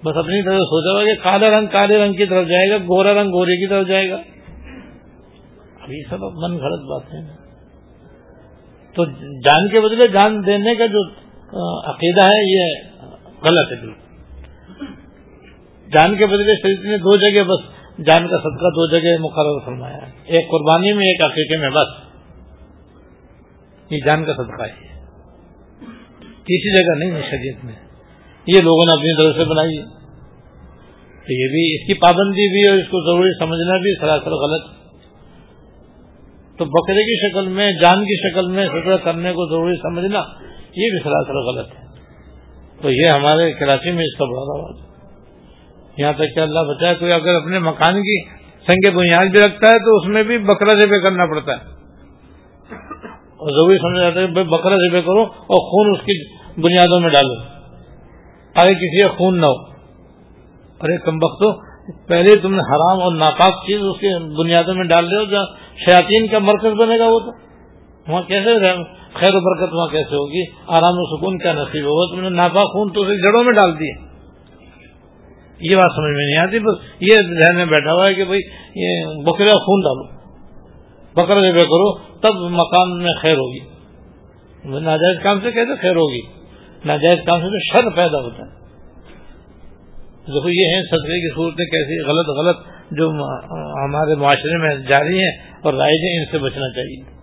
بس اپنی طرف سوچا ہوا کہ کالا رنگ کالے رنگ کی طرف جائے گا، گورا رنگ گورے کی طرف جائے گا۔ اب یہ سب من گھڑت بات ہے تو جان کے بدلے جان دینے کا جو عقیدہ ہے، یہ غلط ہے جان کے بدلے شریف نے دو جگہ بس جان کا صدقہ دو جگہ مقرر فرمایا۔ ایک قربانی میں، ایک عقیقے میں، بس۔ یہ جان کا صدقہ ہے۔ کسی جگہ نہیں ہے شریعت میں، یہ لوگوں نے اپنی طرف سے بنائی ہے۔ تو یہ بھی اس کی پابندی بھی اور اس کو ضروری سمجھنا بھی سراسر غلط۔ تو بکرے کی شکل میں، جان کی شکل میں سطح کرنے کو ضروری سمجھنا، یہ بھی سراسر غلط ہے۔ تو یہ ہمارے کراچی میں اس کا بڑا رواج یہاں تک کہ اللہ بچائے، کوئی اگر اپنے مکان کی سنگ بنیاد بھی رکھتا ہے تو اس میں بھی بکرا ذبح کرنا پڑتا ہے۔ اور ضروری سمجھ جاتا ہے بکرا ذبح کرو اور خون اس کی بنیادوں میں ڈالو۔ تاکہ کسی کا خون نہ ہو۔ ارے کم وقت پہلے تم نے حرام اور ناپاک چیز اس کے بنیادوں میں ڈال رہے ہو جہاں شیاطین کا مرکز بنے گا وہ تو۔ وہاں کیسے خیر و برکت وہاں کیسے ہوگی؟ آرام و سکون کیا نصیب ہوگا؟ تم نے نافا خون تو اسے جڑوں میں ڈال دیے۔ یہ بات سمجھ میں نہیں آتی، بس یہ ذہن میں بیٹھا ہوا ہے کہ بھائی یہ بکرا خون ڈالو۔ بکرا جب کرو، تب مکان میں خیر ہوگی۔ ناجائز کام سے کیسے خیر ہوگی۔ ناجائز کام سے تو شر پیدا ہوتا ہے۔ دیکھو، یہ ہیں صدقے کی صورتیں کیسی غلط غلط جو ہمارے معاشرے میں جاری ہیں اور رائج ہیں، ان سے بچنا چاہیے۔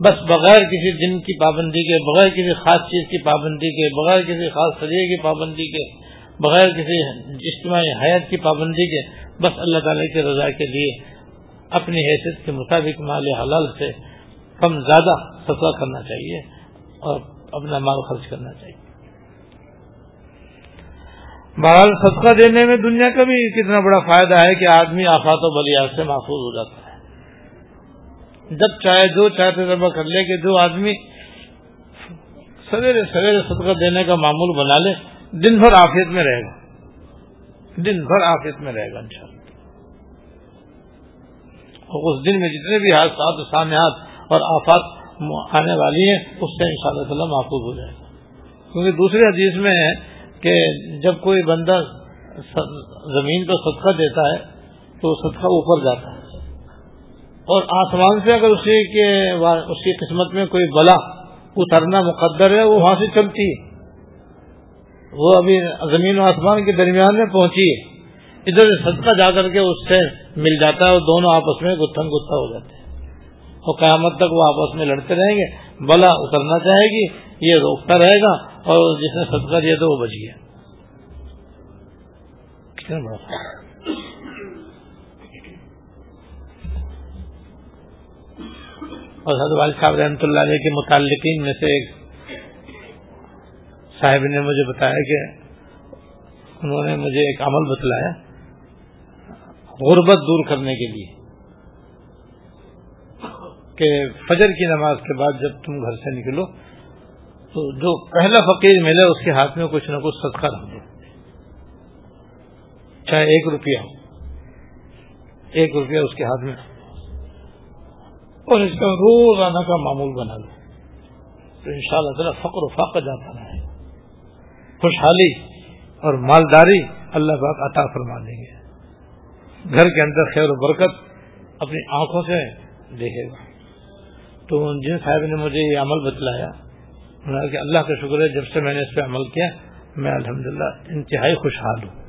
بس بغیر کسی دن کی پابندی کے، بغیر کسی خاص چیز کی پابندی کے، بغیر کسی خاص سریے کی پابندی کے، بغیر کسی اجتماعی حیات کی پابندی کے، بس اللہ تعالی کی رضا کے لیے اپنی حیثیت کے مطابق مال حلال سے کم زیادہ سفر کرنا چاہیے اور اپنا مال خرچ کرنا چاہیے۔ بہرحال صدقہ دینے میں دنیا کا بھی کتنا بڑا فائدہ ہے کہ آدمی آفات و بلیات سے محفوظ ہو جاتا ہے۔ جب چاہے جو چاہے تجربہ کر لے کہ جو آدمی سویرے سویرے صدقہ دینے کا معمول بنا لے، دن بھر آفیت میں رہے گا۔ دن بھر آفیت میں رہے گا ان شاء اللہ اس دن میں جتنے بھی حادثات، سامیات اور آفات آنے والی ہیں، اس سے ان شاء اللہ محفوظ ہو جائے گا۔ کیونکہ دوسرے حدیث میں ہے کہ جب کوئی بندہ زمین پر صدقہ دیتا ہے، تو صدقہ اوپر جاتا ہے۔ اور آسمان سے اگر اسی کے اس کی قسمت میں کوئی بلا اترنا مقدر ہے، وہ وہاں سے چلتی ہے۔ وہ ابھی زمین و آسمان کے درمیان میں پہنچی ہے۔ ادھر صدقہ جا کر کے اس سے مل جاتا ہے اور دونوں آپس میں گتھن گتھا ہو جاتے ہیں۔ اور قیامت تک وہ آپس میں لڑتے رہیں گے۔ بلا اترنا چاہے گی، یہ روکتا رہے گا اور جس نے صدقہ دیا تو وہ بچ گیا۔ اور حضرت والد صاحب رحمۃ اللہ علیہ کے متعلقین میں سے ایک صاحب نے مجھے بتایا کہ انہوں نے مجھے ایک عمل بتلایا۔ غربت دور کرنے کے لیے کہ فجر کی نماز کے بعد جب تم گھر سے نکلو، تو جو پہلا فقیر ملے اس کے ہاتھ میں کچھ نہ کچھ صدقہ رکھ دو۔ چاہے ایک روپیہ ہو۔ ایک روپیہ اس کے ہاتھ میں۔ اور اس کا روزانہ کا معمول بنا لو۔ تو ان شاء اللہ تعالیٰ فقر و فاقہ جاتا رہے۔ خوشحالی اور مالداری اللہ پاک عطا فرما دیں گے۔ گھر کے اندر خیر و برکت اپنی آنکھوں سے دیکھے گا۔ تو جن صاحب نے مجھے یہ عمل بتلایا کہ اللہ کا شکر ہے، جب سے میں نے اس پہ عمل کیا، میں الحمدللہ انتہائی خوشحال ہوں۔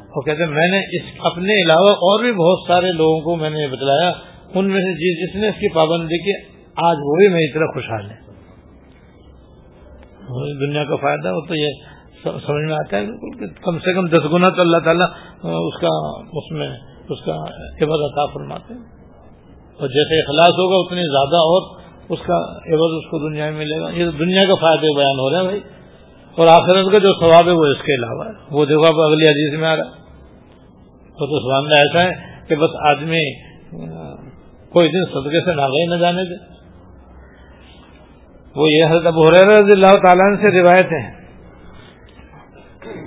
اور کہتے ہیں، میں نے اس اپنے علاوہ اور بھی بہت سارے لوگوں کو میں نے بتلایا، ان میں سے جس جس نے اس کی پابندی کی، آج وہ بھی میری طرح خوشحال ہے دنیا کا فائدہ ہو تو یہ سمجھ میں آتا ہے کہ کم سے کم دس گنا تو اللہ تعالیٰ اس کا اس میں اس کا عبادت عطا فرماتے ہیں۔ اور جیسے اخلاص ہوگا اتنی زیادہ اور اس کا عوض اس کو دنیا میں ملے گا۔ یہ دنیا کا فائدے بیان ہو رہا ہے بھائی۔ اور آخرت کا جو ثواب ہے وہ اس کے علاوہ ہے۔ وہ دیکھو آپ اگلی عزیز میں آ رہا ہے۔ تو سوال ایسا ہے کہ بس آدمی کوئی دن صدقے سے نہ نہ جانے دے۔ وہ یہ حضرت ابو رضی اللہ تعالیٰ سے روایت ہے۔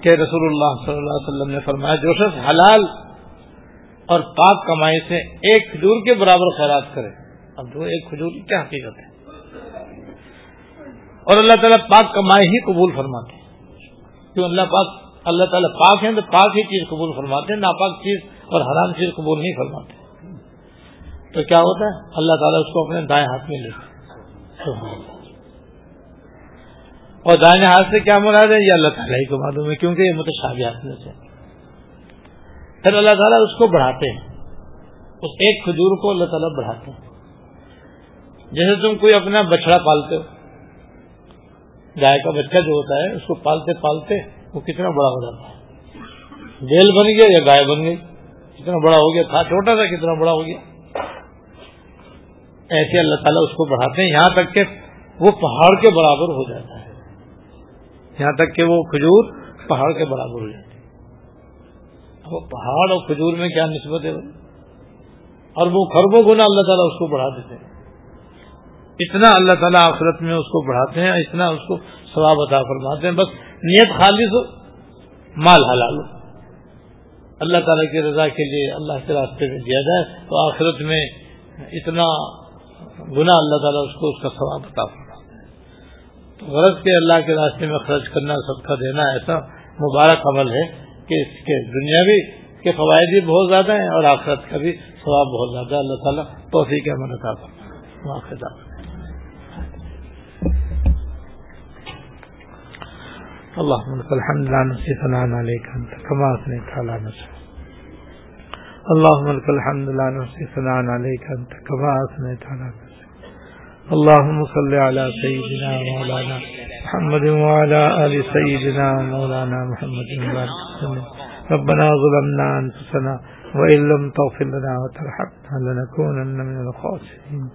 کہ رسول اللہ صلی اللہ علیہ وسلم نے فرمایا جو شخص حلال اور پاک کمائی سے ایک کھجور کے برابر خیرات کرے، اب جو ایک کھجور کی کیا حقیقت ہے؟ اور اللہ تعالیٰ پاک کمائی ہی قبول فرماتے ہیں۔ کیوں اللہ پاک، اللہ تعالیٰ پاک ہیں تو پاک ہی چیز قبول فرماتے ہیں، ناپاک چیز اور حرام چیز قبول نہیں فرماتے۔ تو کیا ہوتا ہے؟ اللہ تعالیٰ اس کو اپنے دائیں ہاتھ میں لیتے اور دائیں ہاتھ سے کیا مراد ہے؟ یہ اللہ تعالیٰ ہی کو معلوم ہے، کیونکہ یہ متشابہات میں سے۔ پھر اللہ تعالیٰ اس کو بڑھاتے ہیں۔ اس ایک کھجور کو اللہ تعالیٰ بڑھاتے ہیں۔ جیسے تم کوئی اپنا بچڑا پالتے ہو، گائے کا بچہ جو ہوتا ہے، اس کو پالتے پالتے وہ کتنا بڑا ہو جاتا ہے۔ بیل بن گیا یا گائے بن گئی؟ کتنا بڑا ہو گیا تھا چھوٹا تھا، کتنا بڑا ہو گیا۔ ایسے اللہ تعالیٰ اس کو بڑھاتے ہیں۔ یہاں تک کہ وہ پہاڑ کے برابر ہو جاتا ہے۔ یہاں تک کہ وہ کھجور پہاڑ کے برابر ہو جاتا ہے۔ وہ پہاڑ اور کھجور میں کیا نسبت ہے اور وہ خربوں گنا اللہ تعالیٰ اس کو بڑھا دیتے ہیں۔ اتنا اللہ تعالیٰ آخرت میں اس کو بڑھاتے ہیں، اتنا اس کو ثواب عطا فرماتے ہیں۔ بس نیت خالص ہو، مال حلال ہو۔ اللہ تعالیٰ کی رضا کے لیے اللہ کے راستے میں دیا جائے تو آخرت میں اتنا گنا اللہ تعالیٰ اس کو اس کا ثواب بتا تو غرض کے اللہ کے راستے میں خرچ کرنا، سب کا دینا، ایسا مبارک عمل ہے کہ اس کے دنیاوی کے فوائد بھی بہت زیادہ ہیں اور آخرت کا بھی ثواب بہت زیادہ ہے۔ اللہ تعالیٰ توفیق عمل عطا فرمائے۔ اللهم لك الحمد لا نحصي ثناء عليك انت كما اثنيت على نفسك اللهم لك الحمد لا نحصي ثناء عليك انت كما اثنيت على نفسك اللهم صل على سيدنا مولانا محمد وعلى ال سيدنا مولانا محمد وعلى وسلم. ربنا ظلمنا انفسنا وان لم تغفر لنا وترحمنا لنكونن من الخاسرين.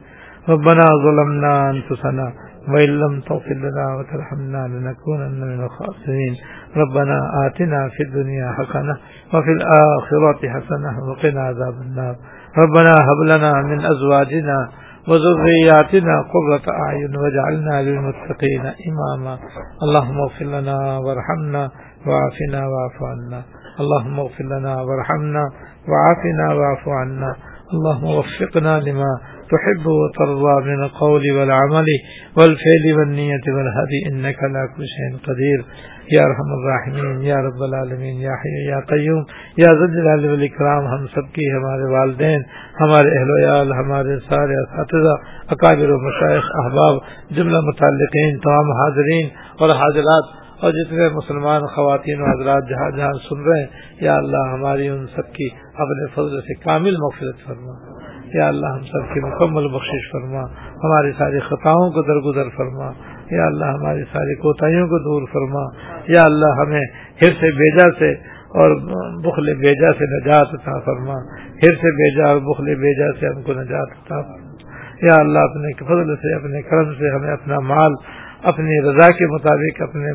ربنا ظلمنا انفسنا وإن لم تغفر لنا وترحمنا لنكونن من الخاسرين. ربنا آتنا في الدنيا حسنة وفي الآخرة حسنة وقنا عذاب النار. ربنا هب لنا من أزواجنا وذرياتنا قرة أعين واجعلنا للمتقين إماما اللهم اغفر لنا وارحمنا وعافنا واعف عنا. اللهم اغفر لنا وارحمنا وعافنا واعف عنا. اللهم وفقنا لما تحب وترضى من القول والعمل والفعل والنية والهدي، إنك لا كل شيء قدير. يا رحم الراحمين، يا رب العالمين، يا حي يا قيوم، يا ذا الجلال والإكرام. ہم سب کی ہمارے والدین، ہمارے اہل ویال ہمارے سارے اساتذہ، اکابر و مشائق احباب، جملہ متعلقین، تمام حاضرین اور حاضرات اور جتنے مسلمان خواتین و حضرات جہاں جہاں سن رہے ہیں، یا اللہ ہماری ان سب کی اپنے فضل سے کامل مغفرت فرما یا اللہ ہم سب کی مکمل بخشش فرما، ہماری ساری خطاؤں کو درگزر فرما، یا اللہ ہماری ساری کوتاہیوں کو دور فرما، یا اللہ ہمیں ہر سے بیجا سے اور بخل بیجا سے نجات عطا فرما، ہر سے بیجا اور بخل بیجا سے ہم کو نجات عطا فرما۔ یا اللہ اپنے فضل سے، اپنے کرم سے ہمیں اپنا مال اپنی رضا کے مطابق اپنے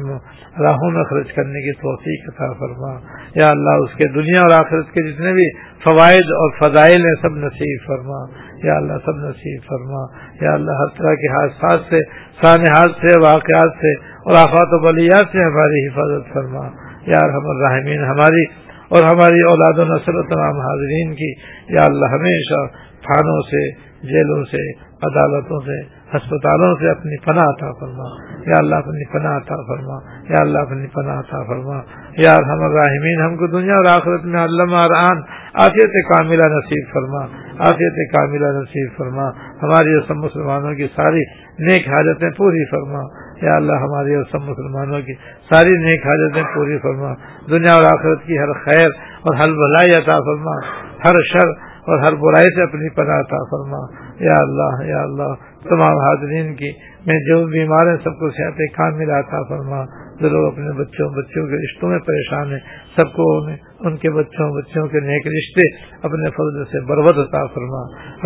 راہوں میں خرچ کرنے کی توفیق عطا فرما۔ یا اللہ، اس کے دنیا اور آخرت کے جتنے بھی فوائد اور فضائل ہیں، سب نصیب فرما۔ یا اللہ، سب نصیب فرما۔ یا اللہ، ہر طرح کے حادثات سے سانحات سے، واقعات سے اور آفات و بلیات سے ہماری حفاظت فرما۔ یا رحم الرحمین، ہماری اور ہماری اولاد و نسل و تمام حاضرین کی، یا اللہ، ہمیشہ تھانوں سے، جیلوں سے عدالتوں سے، ہسپتالوں سے اپنی پناہ عطا فرما۔ یا اللہ اپنی پناہ عطا فرما۔ یا اللہ اپنی پناہ عطا فرما۔ یا ہم راہمین ہم کو دنیا اور آخرت میں علامہ ارآن آفیت کاملہ نصیب فرما۔ آفیت کاملہ نصیب فرما۔ ہماری سب مسلمانوں کی ساری نیک حاجتیں پوری فرما۔ یا اللہ ہماری اور سب مسلمانوں کی ساری نیک حاجتیں پوری فرما۔ دنیا اور آخرت کی ہر خیر اور ہر بھلائی عطا فرما۔ ہر شر اور ہر برائی سے اپنی پناہ عطا فرما۔ یا اللہ یا اللہ. تمام حاضرین کی میں جو بیمار ہیں سب کو صحت کام ملا تھا فرما. جو لوگ اپنے بچوں بچوں کے رشتوں میں پریشان ہیں، سب کو ان کے بچوں بچوں کے نیک رشتے اپنے فضل سے بربد عطا فرما.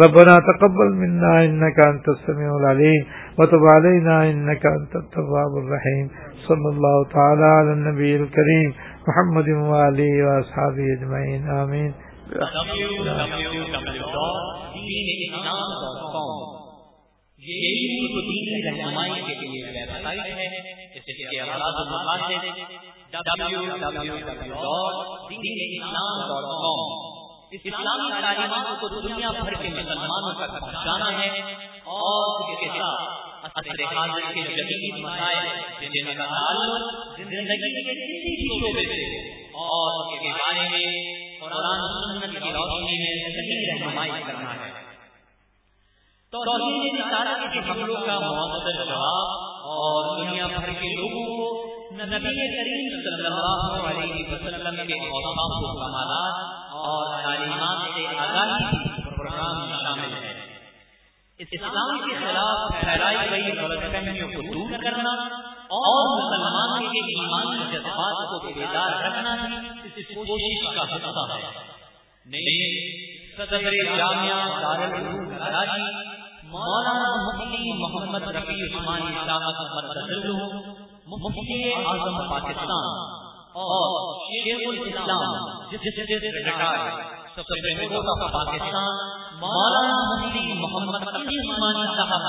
ربنا تقبل منا انك انت السميع العليم وتب علينا انك انت التواب الرحيم صلى الله تعالى على النبي الكريم محمد وعلي واصحابه اجمعين امين رہنمائی کے لیے ویب سائٹ ہے، اس اسلامی تعلیمات کو دنیا بھر کے مسلمانوں تک پہنچانا ہے اور اس کے ساتھ اثر حاضر کے جدید مسائل جن کا تعلق زندگی کے کسی بھی شعبے سے اور اس کے بارے میں قرآن سنت کی روشنی میں صحیح رہنمائی کرنا ہے۔ توحید رسالت جی کے حملوں کا مؤثر جواب اور دنیا بھر کے لوگوں کو نبی کریم صلی اللہ علیہ وسلم کے اوصاف و کمالات اور تعلیمات سے آگاہی پروگرام شامل ہے اسلام کے خلاف پھیلائی گئی غلط فہمیوں کو دور کرنا اور مسلمان کے ایمان کے جذبات کو بیدار رکھنا ہی اس کوشش کا حصہ ہے۔ صدر جامعہ دارالعلوم کراچی، مولانا مفتی محمد رفیع عثمانی صاحب مفتی اعظم پاکستان اور شیخ الاسلام جس جس retire supreme court of Pakistan Maulana Mufti Muhammad Rafi Usmani صاحب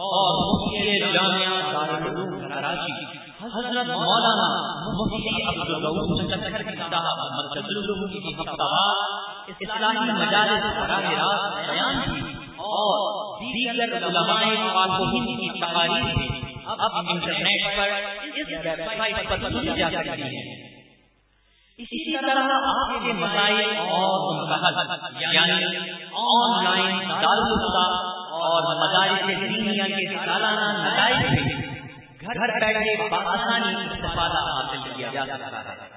اور مفتی جامعہ دارالعلوم کراچی، حضرت مولانا مفتی عبد الرؤوف صاحب مرکز کی ہفتہ اسلامی مجالس براہ راست بیان کی اور دیگر علماء خالقین کی تقاریر اب انٹرنیٹ پر اس ویب سائٹ پر سنی جا سکتی ہیں اسی طرح آپ کے مسائل اور ان یعنی آن لائن دارالفتا اور مدارس دینیا کے سالانہ نتائج سے گھر بیٹھے بآسانی استفادہ حاصل کیا جا سکتا ہے۔